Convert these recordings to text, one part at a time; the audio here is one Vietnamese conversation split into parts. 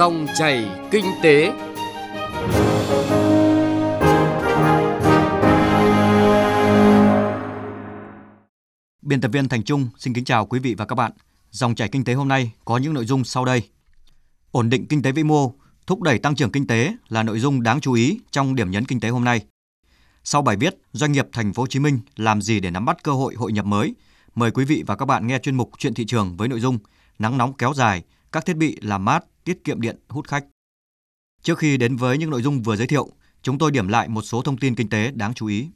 Dòng chảy kinh tế. Biên tập viên Thành Trung xin kính chào quý vị và các bạn. Dòng chảy kinh tế hôm nay có những nội dung sau đây. Ổn định kinh tế vĩ mô, thúc đẩy tăng trưởng kinh tế là nội dung đáng chú ý trong điểm nhấn kinh tế hôm nay. Sau bài viết Doanh nghiệp Thành phố Hồ Chí Minh làm gì để nắm bắt cơ hội hội nhập mới, mời quý vị và các bạn nghe chuyên mục Chuyện thị trường với nội dung Nắng nóng kéo dài, các thiết bị làm mát, tiết kiệm điện, hút khách. Trước khi đến với những nội dung vừa giới thiệu, chúng tôi điểm lại một số thông tin kinh tế đáng chú ý.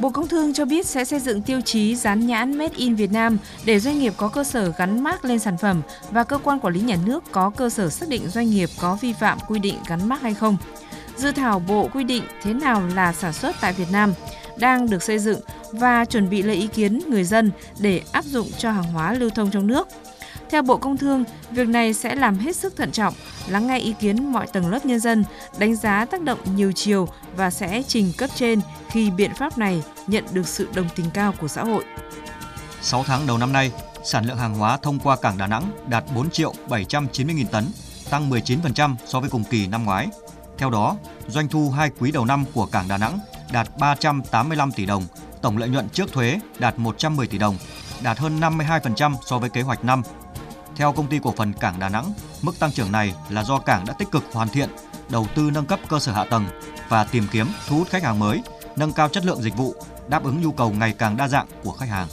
Bộ Công Thương cho biết sẽ xây dựng tiêu chí dán nhãn Made in Việt Nam để doanh nghiệp có cơ sở gắn mác lên sản phẩm và cơ quan quản lý nhà nước có cơ sở xác định doanh nghiệp có vi phạm quy định gắn mác hay không. Dự thảo bộ quy định thế nào là sản xuất tại Việt Nam đang được xây dựng và chuẩn bị lấy ý kiến người dân để áp dụng cho hàng hóa lưu thông trong nước. Theo Bộ Công Thương, việc này sẽ làm hết sức thận trọng, lắng nghe ý kiến mọi tầng lớp nhân dân, đánh giá tác động nhiều chiều và sẽ trình cấp trên khi biện pháp này nhận được sự đồng tình cao của xã hội. 6 tháng đầu năm nay, sản lượng hàng hóa thông qua cảng Đà Nẵng đạt 4 triệu 790 nghìn tấn, tăng 19% so với cùng kỳ năm ngoái. Theo đó, doanh thu hai quý đầu năm của cảng Đà Nẵng đạt 385 tỷ đồng, tổng lợi nhuận trước thuế đạt 110 tỷ đồng, đạt hơn 52% so với kế hoạch năm. Theo công ty cổ phần Cảng Đà Nẵng, mức tăng trưởng này là do cảng đã tích cực hoàn thiện, đầu tư nâng cấp cơ sở hạ tầng và tìm kiếm thu hút khách hàng mới, nâng cao chất lượng dịch vụ, đáp ứng nhu cầu ngày càng đa dạng của khách hàng.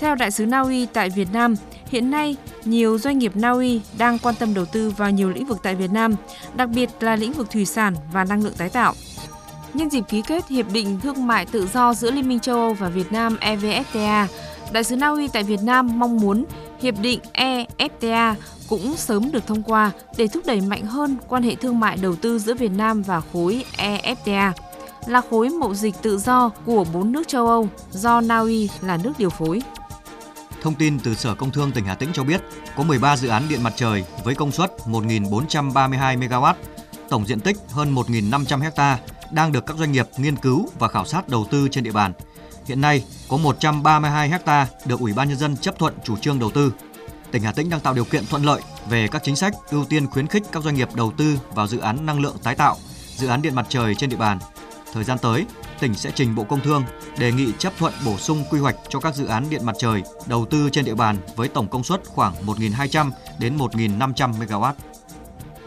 Theo đại sứ Na Uy tại Việt Nam, hiện nay nhiều doanh nghiệp Na Uy đang quan tâm đầu tư vào nhiều lĩnh vực tại Việt Nam, đặc biệt là lĩnh vực thủy sản và năng lượng tái tạo. Nhân dịp ký kết Hiệp định Thương mại Tự do giữa Liên minh châu Âu và Việt Nam EVFTA, Đại sứ Na Uy tại Việt Nam mong muốn Hiệp định EFTA cũng sớm được thông qua để thúc đẩy mạnh hơn quan hệ thương mại đầu tư giữa Việt Nam và khối EFTA là khối mậu dịch tự do của bốn nước châu Âu do Na Uy là nước điều phối. Thông tin từ Sở Công Thương tỉnh Hà Tĩnh cho biết, có 13 dự án điện mặt trời với công suất 1.432 MW, tổng diện tích hơn 1.500 hectare đang được các doanh nghiệp nghiên cứu và khảo sát đầu tư trên địa bàn. Hiện nay, có 132 ha được Ủy ban nhân dân chấp thuận chủ trương đầu tư. Tỉnh Hà Tĩnh đang tạo điều kiện thuận lợi về các chính sách ưu tiên khuyến khích các doanh nghiệp đầu tư vào dự án năng lượng tái tạo, dự án điện mặt trời trên địa bàn. Thời gian tới, tỉnh sẽ trình Bộ Công Thương đề nghị chấp thuận bổ sung quy hoạch cho các dự án điện mặt trời đầu tư trên địa bàn với tổng công suất khoảng 1.200 đến 1.500 MW.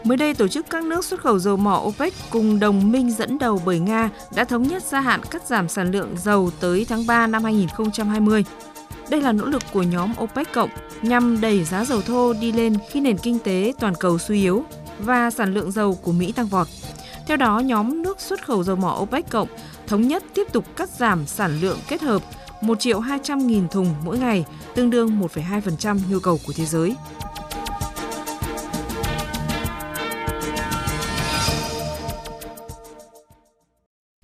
Mới đây, tổ chức các nước xuất khẩu dầu mỏ OPEC cùng đồng minh dẫn đầu bởi Nga đã thống nhất gia hạn cắt giảm sản lượng dầu tới tháng 3 năm 2020. Đây là nỗ lực của nhóm OPEC cộng nhằm đẩy giá dầu thô đi lên khi nền kinh tế toàn cầu suy yếu và sản lượng dầu của Mỹ tăng vọt. Theo đó, nhóm nước xuất khẩu dầu mỏ OPEC cộng thống nhất tiếp tục cắt giảm sản lượng kết hợp 1 triệu 200 nghìn thùng mỗi ngày, tương đương 1,2% nhu cầu của thế giới.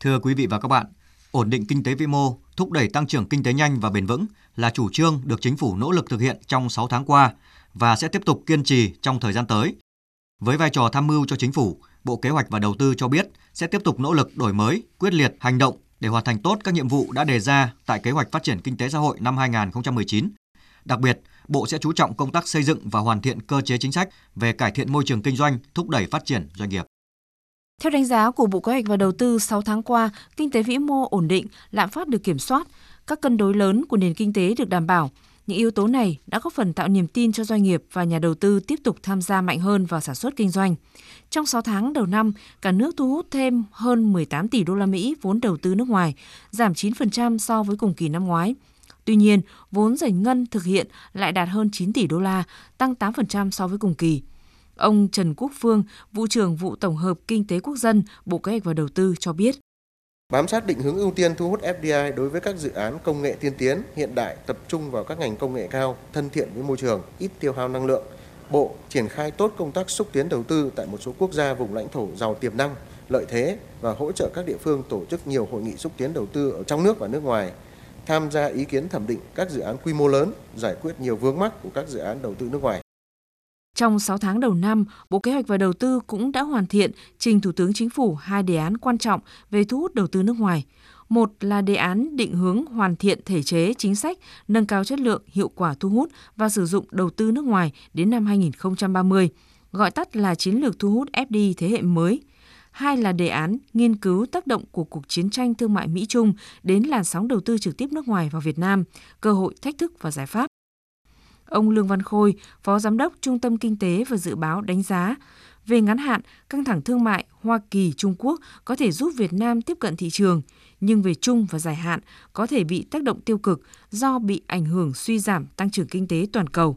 Thưa quý vị và các bạn, ổn định kinh tế vĩ mô, thúc đẩy tăng trưởng kinh tế nhanh và bền vững là chủ trương được chính phủ nỗ lực thực hiện trong 6 tháng qua và sẽ tiếp tục kiên trì trong thời gian tới. Với vai trò tham mưu cho chính phủ, Bộ Kế hoạch và Đầu tư cho biết sẽ tiếp tục nỗ lực đổi mới, quyết liệt hành động để hoàn thành tốt các nhiệm vụ đã đề ra tại Kế hoạch Phát triển Kinh tế Xã hội năm 2019. Đặc biệt, Bộ sẽ chú trọng công tác xây dựng và hoàn thiện cơ chế chính sách về cải thiện môi trường kinh doanh, thúc đẩy phát triển doanh nghiệp. Theo đánh giá của Bộ Kế hoạch và Đầu tư 6 tháng qua, kinh tế vĩ mô ổn định, lạm phát được kiểm soát, các cân đối lớn của nền kinh tế được đảm bảo. Những yếu tố này đã góp phần tạo niềm tin cho doanh nghiệp và nhà đầu tư tiếp tục tham gia mạnh hơn vào sản xuất kinh doanh. Trong 6 tháng đầu năm, cả nước thu hút thêm hơn 18 tỷ đô la Mỹ vốn đầu tư nước ngoài, giảm 9% so với cùng kỳ năm ngoái. Tuy nhiên, vốn giải ngân thực hiện lại đạt hơn 9 tỷ đô la, tăng 8% so với cùng kỳ. Ông Trần Quốc Phương, vụ trưởng vụ tổng hợp kinh tế quốc dân, Bộ Kế hoạch và Đầu tư cho biết. Bám sát định hướng ưu tiên thu hút FDI đối với các dự án công nghệ tiên tiến, hiện đại, tập trung vào các ngành công nghệ cao, thân thiện với môi trường, ít tiêu hao năng lượng. Bộ triển khai tốt công tác xúc tiến đầu tư tại một số quốc gia vùng lãnh thổ giàu tiềm năng, lợi thế và hỗ trợ các địa phương tổ chức nhiều hội nghị xúc tiến đầu tư ở trong nước và nước ngoài, tham gia ý kiến thẩm định các dự án quy mô lớn, giải quyết nhiều vướng mắc của các dự án đầu tư nước ngoài. Trong 6 tháng đầu năm, Bộ Kế hoạch và Đầu tư cũng đã hoàn thiện trình Thủ tướng Chính phủ hai đề án quan trọng về thu hút đầu tư nước ngoài. Một là đề án định hướng hoàn thiện thể chế chính sách, nâng cao chất lượng, hiệu quả thu hút và sử dụng đầu tư nước ngoài đến năm 2030, gọi tắt là chiến lược thu hút FDI thế hệ mới. Hai là đề án nghiên cứu tác động của cuộc chiến tranh thương mại Mỹ-Trung đến làn sóng đầu tư trực tiếp nước ngoài vào Việt Nam, cơ hội, thách thức và giải pháp. Ông Lương Văn Khôi, Phó Giám đốc Trung tâm Kinh tế và Dự báo đánh giá, về ngắn hạn, căng thẳng thương mại Hoa Kỳ Trung Quốc có thể giúp Việt Nam tiếp cận thị trường, nhưng về chung và dài hạn có thể bị tác động tiêu cực do bị ảnh hưởng suy giảm tăng trưởng kinh tế toàn cầu.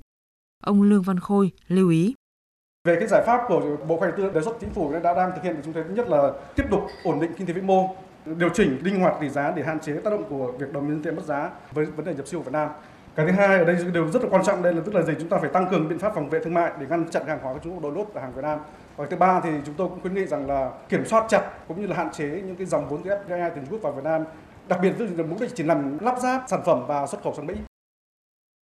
Ông Lương Văn Khôi lưu ý. Về cái giải pháp của Bộ Khoa Tư đề xuất chính phủ đã đang thực hiện thì chúng ta nhất là tiếp tục ổn định kinh tế vĩ mô, điều chỉnh linh hoạt tỷ giá để hạn chế tác động của việc đồng nhân tệ mất giá với vấn đề nhập siêu của Việt Nam. Cái thứ hai ở đây điều rất là quan trọng đây là tức là gì chúng ta phải tăng cường biện pháp phòng vệ thương mại để ngăn chặn hàng hóa của Trung Quốc đổ lốt ở hàng Việt Nam. Và thứ ba thì chúng tôi cũng khuyến nghị rằng là kiểm soát chặt cũng như là hạn chế những cái dòng vốn FDI từ Trung Quốc vào Việt Nam, đặc biệt là mục đích chỉ làm lắp ráp sản phẩm và xuất khẩu sang Mỹ.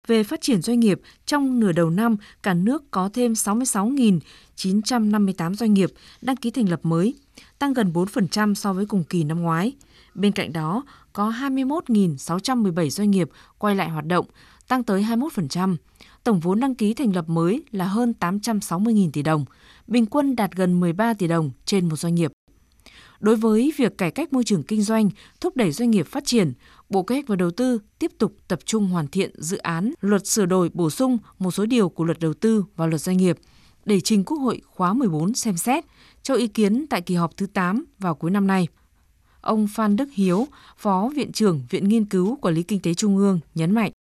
Về phát triển doanh nghiệp, trong nửa đầu năm, cả nước có thêm 66.958 doanh nghiệp đăng ký thành lập mới, tăng gần 4% so với cùng kỳ năm ngoái. Bên cạnh đó, có 21.617 doanh nghiệp quay lại hoạt động, tăng tới 21%. Tổng vốn đăng ký thành lập mới là hơn 860.000 tỷ đồng, bình quân đạt gần 13 tỷ đồng trên một doanh nghiệp. Đối với việc cải cách môi trường kinh doanh, thúc đẩy doanh nghiệp phát triển, Bộ Kế hoạch và Đầu tư tiếp tục tập trung hoàn thiện dự án luật sửa đổi bổ sung một số điều của luật đầu tư và luật doanh nghiệp để trình Quốc hội khóa 14 xem xét cho ý kiến tại kỳ họp thứ 8 vào cuối năm nay. Ông Phan Đức Hiếu, Phó Viện trưởng Viện Nghiên cứu Quản lý Kinh tế Trung ương nhấn mạnh.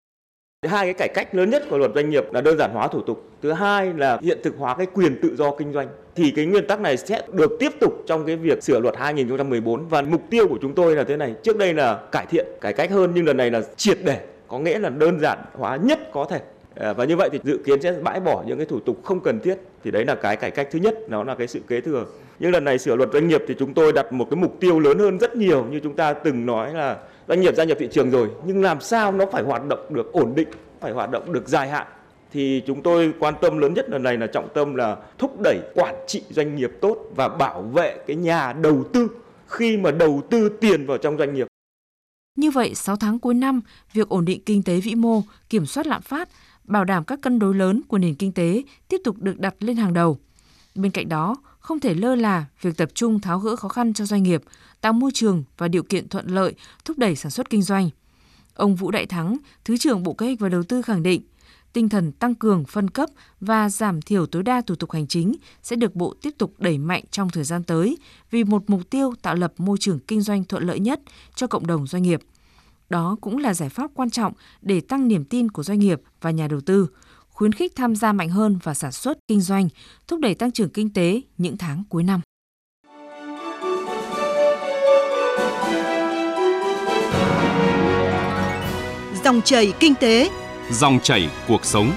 Hai cái cải cách lớn nhất của luật doanh nghiệp là đơn giản hóa thủ tục. Thứ hai là hiện thực hóa cái quyền tự do kinh doanh. Thì cái nguyên tắc này sẽ được tiếp tục trong cái việc sửa luật 2014 và mục tiêu của chúng tôi là thế này. Trước đây là cải thiện, cải cách hơn nhưng lần này là triệt để, có nghĩa là đơn giản hóa nhất có thể. Ờ, và như vậy thì dự kiến sẽ bãi bỏ những cái thủ tục không cần thiết. Thì đấy là cái cải cách thứ nhất, nó là cái sự kế thừa. Nhưng lần này sửa luật doanh nghiệp thì chúng tôi đặt một cái mục tiêu lớn hơn rất nhiều như chúng ta từng nói là doanh nghiệp gia nhập thị trường rồi nhưng làm sao nó phải hoạt động được ổn định phải hoạt động được dài hạn thì chúng tôi quan tâm lớn nhất lần này là trọng tâm là thúc đẩy quản trị doanh nghiệp tốt và bảo vệ cái nhà đầu tư khi mà đầu tư tiền vào trong doanh nghiệp. Như vậy, 6 tháng cuối năm, việc ổn định kinh tế vĩ mô, kiểm soát lạm phát, bảo đảm các cân đối lớn của nền kinh tế tiếp tục được đặt lên hàng đầu. Bên cạnh đó, không thể lơ là việc tập trung tháo gỡ khó khăn cho doanh nghiệp, tạo môi trường và điều kiện thuận lợi thúc đẩy sản xuất kinh doanh. Ông Vũ Đại Thắng, Thứ trưởng Bộ Kế hoạch và Đầu tư khẳng định, tinh thần tăng cường phân cấp và giảm thiểu tối đa thủ tục hành chính sẽ được Bộ tiếp tục đẩy mạnh trong thời gian tới vì một mục tiêu tạo lập môi trường kinh doanh thuận lợi nhất cho cộng đồng doanh nghiệp. Đó cũng là giải pháp quan trọng để tăng niềm tin của doanh nghiệp và nhà đầu tư, khuyến khích tham gia mạnh hơn vào sản xuất kinh doanh, thúc đẩy tăng trưởng kinh tế những tháng cuối năm. Dòng chảy kinh tế, dòng chảy cuộc sống.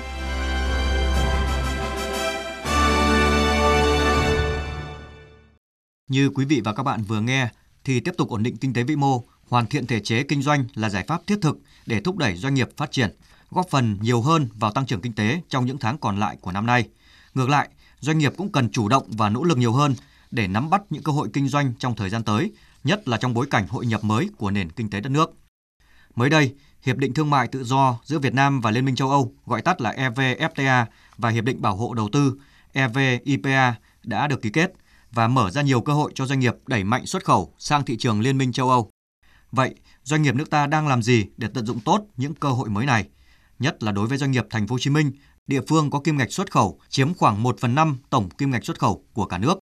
Như quý vị và các bạn vừa nghe, thì tiếp tục ổn định kinh tế vĩ mô, hoàn thiện thể chế kinh doanh là giải pháp thiết thực để thúc đẩy doanh nghiệp phát triển, góp phần nhiều hơn vào tăng trưởng kinh tế trong những tháng còn lại của năm nay. Ngược lại, doanh nghiệp cũng cần chủ động và nỗ lực nhiều hơn để nắm bắt những cơ hội kinh doanh trong thời gian tới, nhất là trong bối cảnh hội nhập mới của nền kinh tế đất nước. Mới đây, Hiệp định Thương mại Tự do giữa Việt Nam và Liên minh châu Âu, gọi tắt là EVFTA và Hiệp định Bảo hộ Đầu tư EVIPA đã được ký kết và mở ra nhiều cơ hội cho doanh nghiệp đẩy mạnh xuất khẩu sang thị trường Liên minh châu Âu. Vậy, doanh nghiệp nước ta đang làm gì để tận dụng tốt những cơ hội mới này? Nhất là đối với doanh nghiệp thành phố Hồ Chí Minh, địa phương có kim ngạch xuất khẩu chiếm khoảng 1 phần 5 tổng kim ngạch xuất khẩu của cả nước.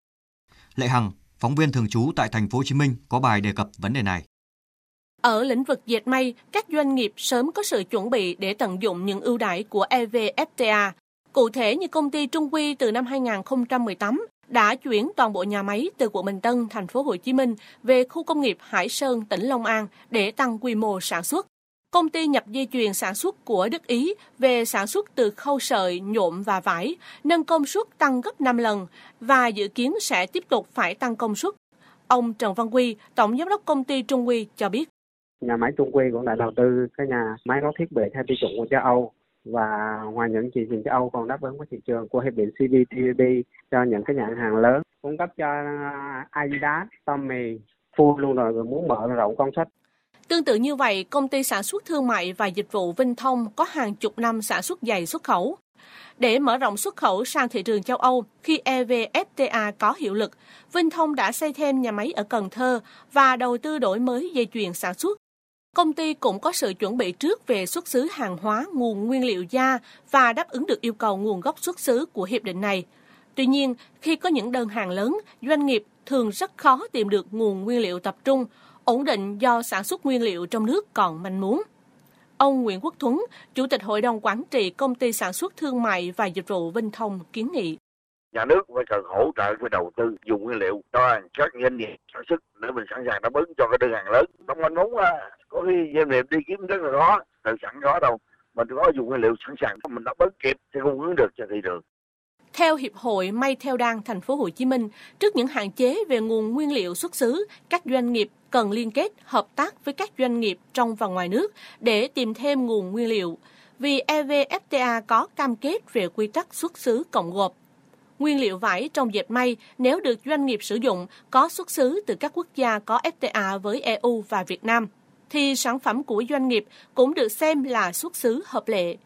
Lệ Hằng, phóng viên thường trú tại thành phố Hồ Chí Minh có bài đề cập vấn đề này. Ở lĩnh vực dệt may, các doanh nghiệp sớm có sự chuẩn bị để tận dụng những ưu đãi của EVFTA. Cụ thể như công ty Trung Quy từ năm 2018 đã chuyển toàn bộ nhà máy từ quận Bình Tân, thành phố Hồ Chí Minh về khu công nghiệp Hải Sơn, tỉnh Long An để tăng quy mô sản xuất. Công ty nhập dây chuyền sản xuất của Đức Ý về sản xuất từ khâu sợi, nhộm và vải, nâng công suất tăng gấp 5 lần và dự kiến sẽ tiếp tục phải tăng công suất. Ông Trần Văn Quy, Tổng Giám đốc Công ty Trung Quy cho biết. Nhà máy Trung Quy cũng đã đầu tư cái nhà máy có thiết bị theo tiêu chuẩn của châu Âu và ngoài những thị trường châu Âu còn đáp ứng với thị trường của hiệp định CPTPP cho những cái nhãn hàng lớn cung cấp cho Adidas, Tommy, Full luôn rồi, rồi muốn mở rộng công suất Tương tự như vậy, công ty sản xuất thương mại và dịch vụ Vinh Thông có hàng chục năm sản xuất giày xuất khẩu. Để mở rộng xuất khẩu sang thị trường châu Âu, khi EVFTA có hiệu lực, Vinh Thông đã xây thêm nhà máy ở Cần Thơ và đầu tư đổi mới dây chuyền sản xuất. Công ty cũng có sự chuẩn bị trước về xuất xứ hàng hóa nguồn nguyên liệu da và đáp ứng được yêu cầu nguồn gốc xuất xứ của hiệp định này. Tuy nhiên, khi có những đơn hàng lớn, doanh nghiệp thường rất khó tìm được nguồn nguyên liệu tập trung, ổn định do sản xuất nguyên liệu trong nước còn manh muốn. Ông Nguyễn Quốc Thuấn, Chủ tịch Hội đồng Quản trị Công ty Sản xuất Thương mại và Dịch vụ Vinh Thông kiến nghị. Nhà nước phải cần hỗ trợ về đầu tư dùng nguyên liệu cho các doanh nghiệp sản xuất để mình sẵn sàng đáp ứng cho cái đơn hàng lớn. Trong anh muốn có khi doanh nghiệp đi kiếm rất là khó, tự sẵn có đâu. Mình có dùng nguyên liệu sẵn sàng mình đáp ứng kịp thì cung ứng được cho thị trường. Theo Hiệp hội May theo đan thành phố Hồ Chí Minh, trước những hạn chế về nguồn nguyên liệu xuất xứ, các doanh nghiệp cần liên kết hợp tác với các doanh nghiệp trong và ngoài nước để tìm thêm nguồn nguyên liệu. Vì EVFTA có cam kết về quy tắc xuất xứ cộng gộp. Nguyên liệu vải trong dệt may nếu được doanh nghiệp sử dụng có xuất xứ từ các quốc gia có FTA với EU và Việt Nam, thì sản phẩm của doanh nghiệp cũng được xem là xuất xứ hợp lệ.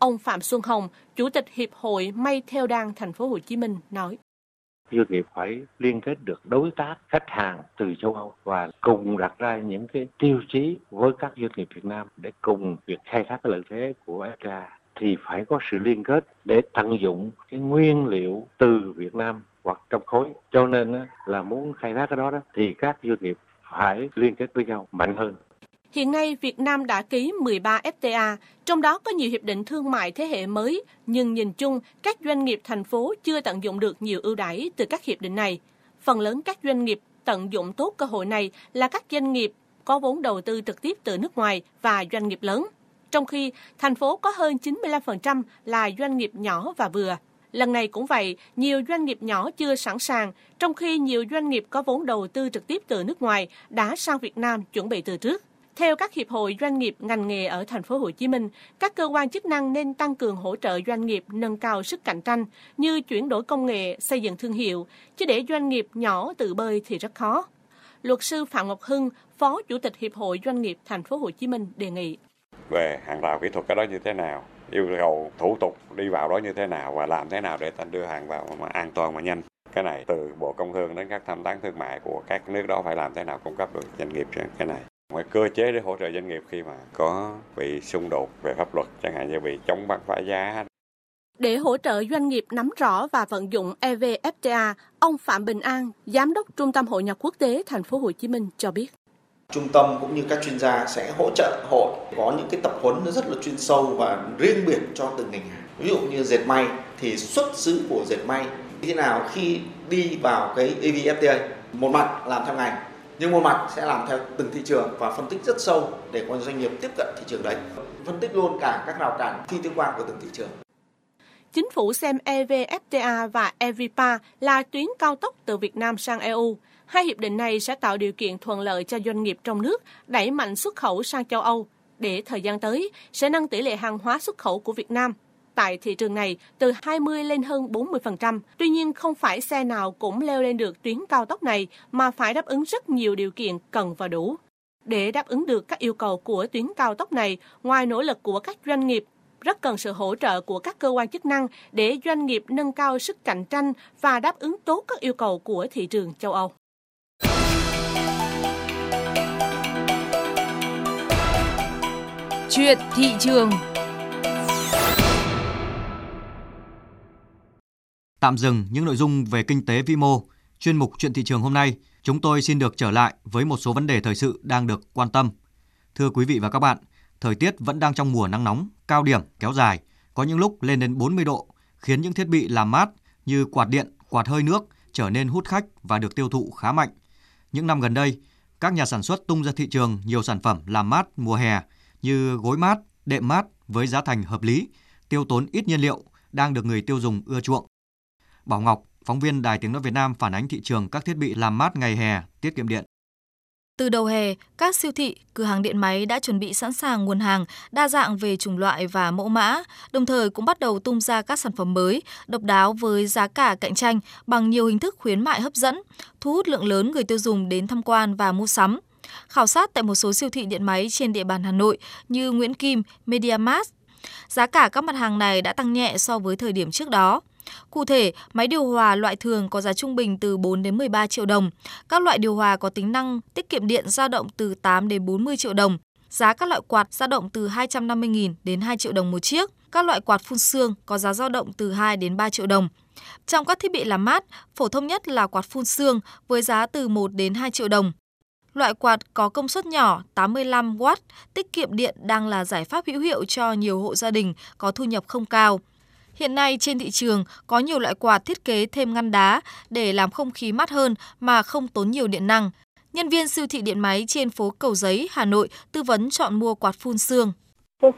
Ông Phạm Xuân Hồng, Chủ tịch Hiệp hội May theo đan thành phố Hồ Chí Minh nói: doanh nghiệp phải liên kết được đối tác khách hàng từ châu Âu và cùng đặt ra những cái tiêu chí với các doanh nghiệp Việt Nam để cùng việc khai thác cái lợi thế của FTA thì phải có sự liên kết để tận dụng cái nguyên liệu từ Việt Nam hoặc trong khối. Cho nên là muốn khai thác cái đó, đó thì các doanh nghiệp phải liên kết với nhau mạnh hơn. Hiện nay, Việt Nam đã ký 13 FTA, trong đó có nhiều hiệp định thương mại thế hệ mới, nhưng nhìn chung, các doanh nghiệp thành phố chưa tận dụng được nhiều ưu đãi từ các hiệp định này. Phần lớn các doanh nghiệp tận dụng tốt cơ hội này là các doanh nghiệp có vốn đầu tư trực tiếp từ nước ngoài và doanh nghiệp lớn. Trong khi thành phố có hơn 95% là doanh nghiệp nhỏ và vừa. Lần này cũng vậy, nhiều doanh nghiệp nhỏ chưa sẵn sàng, trong khi nhiều doanh nghiệp có vốn đầu tư trực tiếp từ nước ngoài đã sang Việt Nam chuẩn bị từ trước. Theo các hiệp hội doanh nghiệp ngành nghề ở thành phố Hồ Chí Minh, các cơ quan chức năng nên tăng cường hỗ trợ doanh nghiệp nâng cao sức cạnh tranh như chuyển đổi công nghệ, xây dựng thương hiệu, chứ để doanh nghiệp nhỏ tự bơi thì rất khó. Luật sư Phạm Ngọc Hưng, Phó Chủ tịch Hiệp hội Doanh nghiệp thành phố Hồ Chí Minh đề nghị về hàng rào kỹ thuật cái đó như thế nào, yêu cầu thủ tục đi vào đó như thế nào và làm thế nào để ta đưa hàng vào mà an toàn và nhanh. Cái này từ Bộ Công Thương đến các tham tán thương mại của các nước đó phải làm thế nào cung cấp được doanh nghiệp cái này ngoài cơ chế để hỗ trợ doanh nghiệp khi mà có bị xung đột về pháp luật chẳng hạn như bị chống bán phá giá để hỗ trợ doanh nghiệp nắm rõ và vận dụng EVFTA, ông Phạm Bình An, giám đốc Trung tâm Hội nhập quốc tế thành phố Hồ Chí Minh cho biết. Trung tâm cũng như các chuyên gia sẽ hỗ trợ hội có những cái tập huấn nó rất là chuyên sâu và riêng biệt cho từng ngành hàng. Ví dụ như dệt may thì xuất xứ của dệt may thế nào khi đi vào cái EVFTA một mặt làm theo ngành nhưng một mặt sẽ làm theo từng thị trường và phân tích rất sâu để con doanh nghiệp tiếp cận thị trường đấy. Phân tích luôn cả các rào cản phi tương quan của từng thị trường. Chính phủ xem EVFTA và EVPA là tuyến cao tốc từ Việt Nam sang EU. Hai hiệp định này sẽ tạo điều kiện thuận lợi cho doanh nghiệp trong nước đẩy mạnh xuất khẩu sang châu Âu, để thời gian tới sẽ nâng tỷ lệ hàng hóa xuất khẩu của Việt Nam tại thị trường này từ 20 lên hơn 40%. Tuy nhiên, không phải xe nào cũng leo lên được tuyến cao tốc này mà phải đáp ứng rất nhiều điều kiện cần và đủ. Để đáp ứng được các yêu cầu của tuyến cao tốc này, ngoài nỗ lực của các doanh nghiệp, rất cần sự hỗ trợ của các cơ quan chức năng để doanh nghiệp nâng cao sức cạnh tranh và đáp ứng tốt các yêu cầu của thị trường châu Âu. Chuyện thị trường Tạm dừng những nội dung về kinh tế vĩ mô, chuyên mục chuyện thị trường hôm nay, chúng tôi xin được trở lại với một số vấn đề thời sự đang được quan tâm. Thưa quý vị và các bạn, thời tiết vẫn đang trong mùa nắng nóng, cao điểm, kéo dài, có những lúc lên đến 40 độ, khiến những thiết bị làm mát như quạt điện, quạt hơi nước trở nên hút khách và được tiêu thụ khá mạnh. Những năm gần đây, các nhà sản xuất tung ra thị trường nhiều sản phẩm làm mát mùa hè như gối mát, đệm mát với giá thành hợp lý, tiêu tốn ít nhiên liệu đang được người tiêu dùng ưa chuộng. Bảo Ngọc, phóng viên Đài Tiếng Nói Việt Nam phản ánh thị trường các thiết bị làm mát ngày hè, tiết kiệm điện. Từ đầu hè, các siêu thị, cửa hàng điện máy đã chuẩn bị sẵn sàng nguồn hàng đa dạng về chủng loại và mẫu mã, đồng thời cũng bắt đầu tung ra các sản phẩm mới, độc đáo với giá cả cạnh tranh bằng nhiều hình thức khuyến mại hấp dẫn, thu hút lượng lớn người tiêu dùng đến tham quan và mua sắm. Khảo sát tại một số siêu thị điện máy trên địa bàn Hà Nội như Nguyễn Kim, MediaMart, giá cả các mặt hàng này đã tăng nhẹ so với thời điểm trước đó. Cụ thể, máy điều hòa loại thường có giá trung bình từ 4 đến 13 triệu đồng. Các loại điều hòa có tính năng tiết kiệm điện dao động từ 8 đến 40 triệu đồng. Giá các loại quạt dao động từ 250.000 đến 2 triệu đồng một chiếc. Các loại quạt phun sương có giá dao động từ 2 đến 3 triệu đồng. Trong các thiết bị làm mát, phổ thông nhất là quạt phun sương với giá từ 1 đến 2 triệu đồng. Loại quạt có công suất nhỏ 85W, tiết kiệm điện đang là giải pháp hữu hiệu cho nhiều hộ gia đình có thu nhập không cao. Hiện nay trên thị trường có nhiều loại quạt thiết kế thêm ngăn đá để làm không khí mát hơn mà không tốn nhiều điện năng. Nhân viên siêu thị điện máy trên phố Cầu Giấy, Hà Nội tư vấn chọn mua quạt phun sương.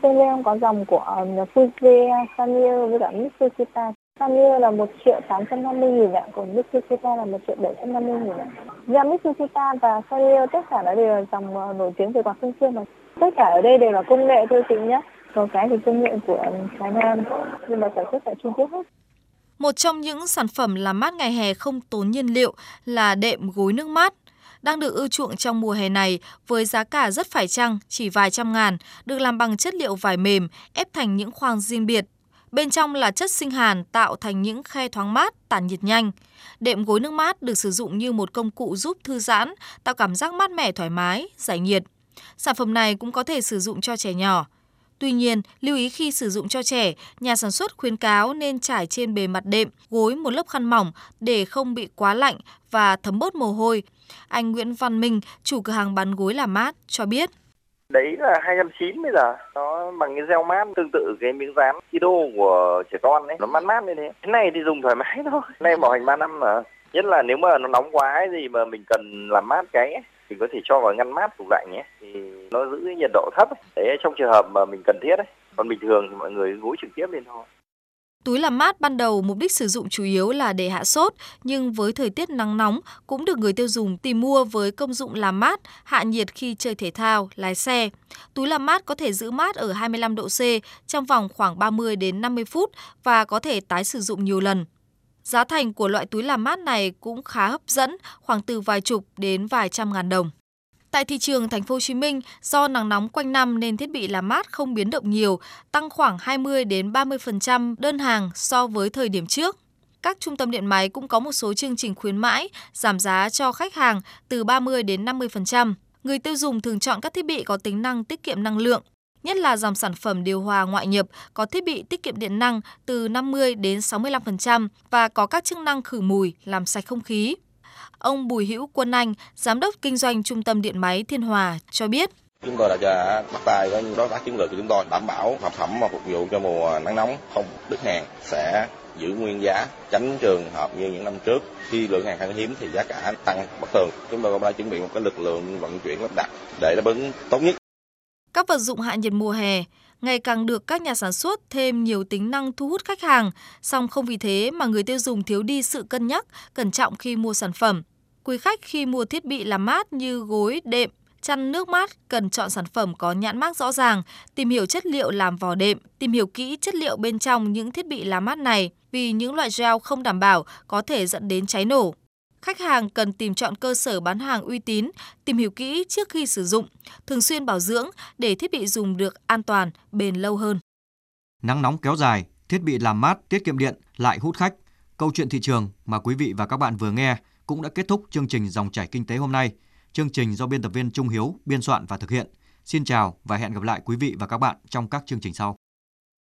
Trên em có dòng của ờ, Fuji, Sanyo với cả Mitsushita. Sanyo là 1 triệu 850 nghìn ạ, còn Mitsushita là 1 triệu 750 nghìn ạ. Và Mitsushita và Sanyo tất cả đã đều là dòng ờ, nổi tiếng về quạt phun sương mà. Tất cả ở đây đều là công nghệ thôi chị nhé có cái thì công nghệ của Thái Lan nhưng mà sản xuất tại Trung Quốc hết. Một trong những sản phẩm làm mát ngày hè không tốn nhiên liệu là đệm gối nước mát đang được ưa chuộng trong mùa hè này với giá cả rất phải chăng, chỉ vài trăm ngàn, được làm bằng chất liệu vải mềm, ép thành những khoang riêng biệt. Bên trong là chất sinh hàn tạo thành những khe thoáng mát, tản nhiệt nhanh. Đệm gối nước mát được sử dụng như một công cụ giúp thư giãn, tạo cảm giác mát mẻ thoải mái, giải nhiệt. Sản phẩm này cũng có thể sử dụng cho trẻ nhỏ. Tuy nhiên, lưu ý khi sử dụng cho trẻ, nhà sản xuất khuyến cáo nên trải trên bề mặt đệm, gối một lớp khăn mỏng để không bị quá lạnh và thấm bớt mồ hôi. Anh Nguyễn Văn Minh, chủ cửa hàng bán gối làm mát, cho biết. Đấy là 290 bây giờ, nó bằng cái gel mát tương tự cái miếng dán Kido của trẻ con ấy, nó mát mát như thế. Cái này thì dùng thoải mái thôi, nay bảo hành 3 năm mà. Nhất là nếu mà nó nóng quá ấy, gì mà mình cần làm mát cái ấy, thì có thể cho vào ngăn mát tủ lạnh nhé thì nó giữ nhiệt độ thấp ấy. đấy trong trường hợp mà mình cần thiết ấy còn bình thường thì mọi người gối trực tiếp lên thôi Túi làm mát ban đầu mục đích sử dụng chủ yếu là để hạ sốt, nhưng với thời tiết nắng nóng cũng được người tiêu dùng tìm mua với công dụng làm mát, hạ nhiệt khi chơi thể thao, lái xe. Túi làm mát có thể giữ mát ở 25 độ C trong vòng khoảng 30 đến 50 phút và có thể tái sử dụng nhiều lần. Giá thành của loại túi làm mát này cũng khá hấp dẫn, khoảng từ vài chục đến vài trăm ngàn đồng. Tại thị trường thành phố Hồ Chí Minh, do nắng nóng quanh năm nên thiết bị làm mát không biến động nhiều, tăng khoảng 20 đến 30% đơn hàng so với thời điểm trước. Các trung tâm điện máy cũng có một số chương trình khuyến mãi, giảm giá cho khách hàng từ 30 đến 50%. Người tiêu dùng thường chọn các thiết bị có tính năng tiết kiệm năng lượng, nhất là dòng sản phẩm điều hòa ngoại nhập có thiết bị tiết kiệm điện năng từ 50 đến 65% và có các chức năng khử mùi, làm sạch không khí. Ông Bùi Hữu Quân Anh, giám đốc kinh doanh trung tâm điện máy Thiên Hòa cho biết. Chúng tôi đã bắt tay với đối tác chiến lược của chúng tôi đảm bảo sản phẩm mà phục vụ cho mùa nắng nóng không đứt hàng sẽ giữ nguyên giá tránh trường hợp như những năm trước khi lượng hàng khan hiếm thì giá cả tăng bất thường chúng tôi cũng đã chuẩn bị một cái lực lượng vận chuyển lắp đặt để đáp ứng tốt nhất các vật dụng hạ nhiệt mùa hè ngày càng được các nhà sản xuất thêm nhiều tính năng thu hút khách hàng, song không vì thế mà người tiêu dùng thiếu đi sự cân nhắc, cẩn trọng khi mua sản phẩm. Quý khách khi mua thiết bị làm mát như gối, đệm, chăn nước mát cần chọn sản phẩm có nhãn mác rõ ràng, tìm hiểu chất liệu làm vỏ đệm, tìm hiểu kỹ chất liệu bên trong những thiết bị làm mát này vì những loại gel không đảm bảo có thể dẫn đến cháy nổ. Khách hàng cần tìm chọn cơ sở bán hàng uy tín, tìm hiểu kỹ trước khi sử dụng, thường xuyên bảo dưỡng để thiết bị dùng được an toàn, bền lâu hơn. Nắng nóng kéo dài, thiết bị làm mát, tiết kiệm điện lại hút khách. Câu chuyện thị trường mà quý vị và các bạn vừa nghe cũng đã kết thúc chương trình Dòng chảy kinh tế hôm nay. Chương trình do biên tập viên Trung Hiếu biên soạn và thực hiện. Xin chào và hẹn gặp lại quý vị và các bạn trong các chương trình sau.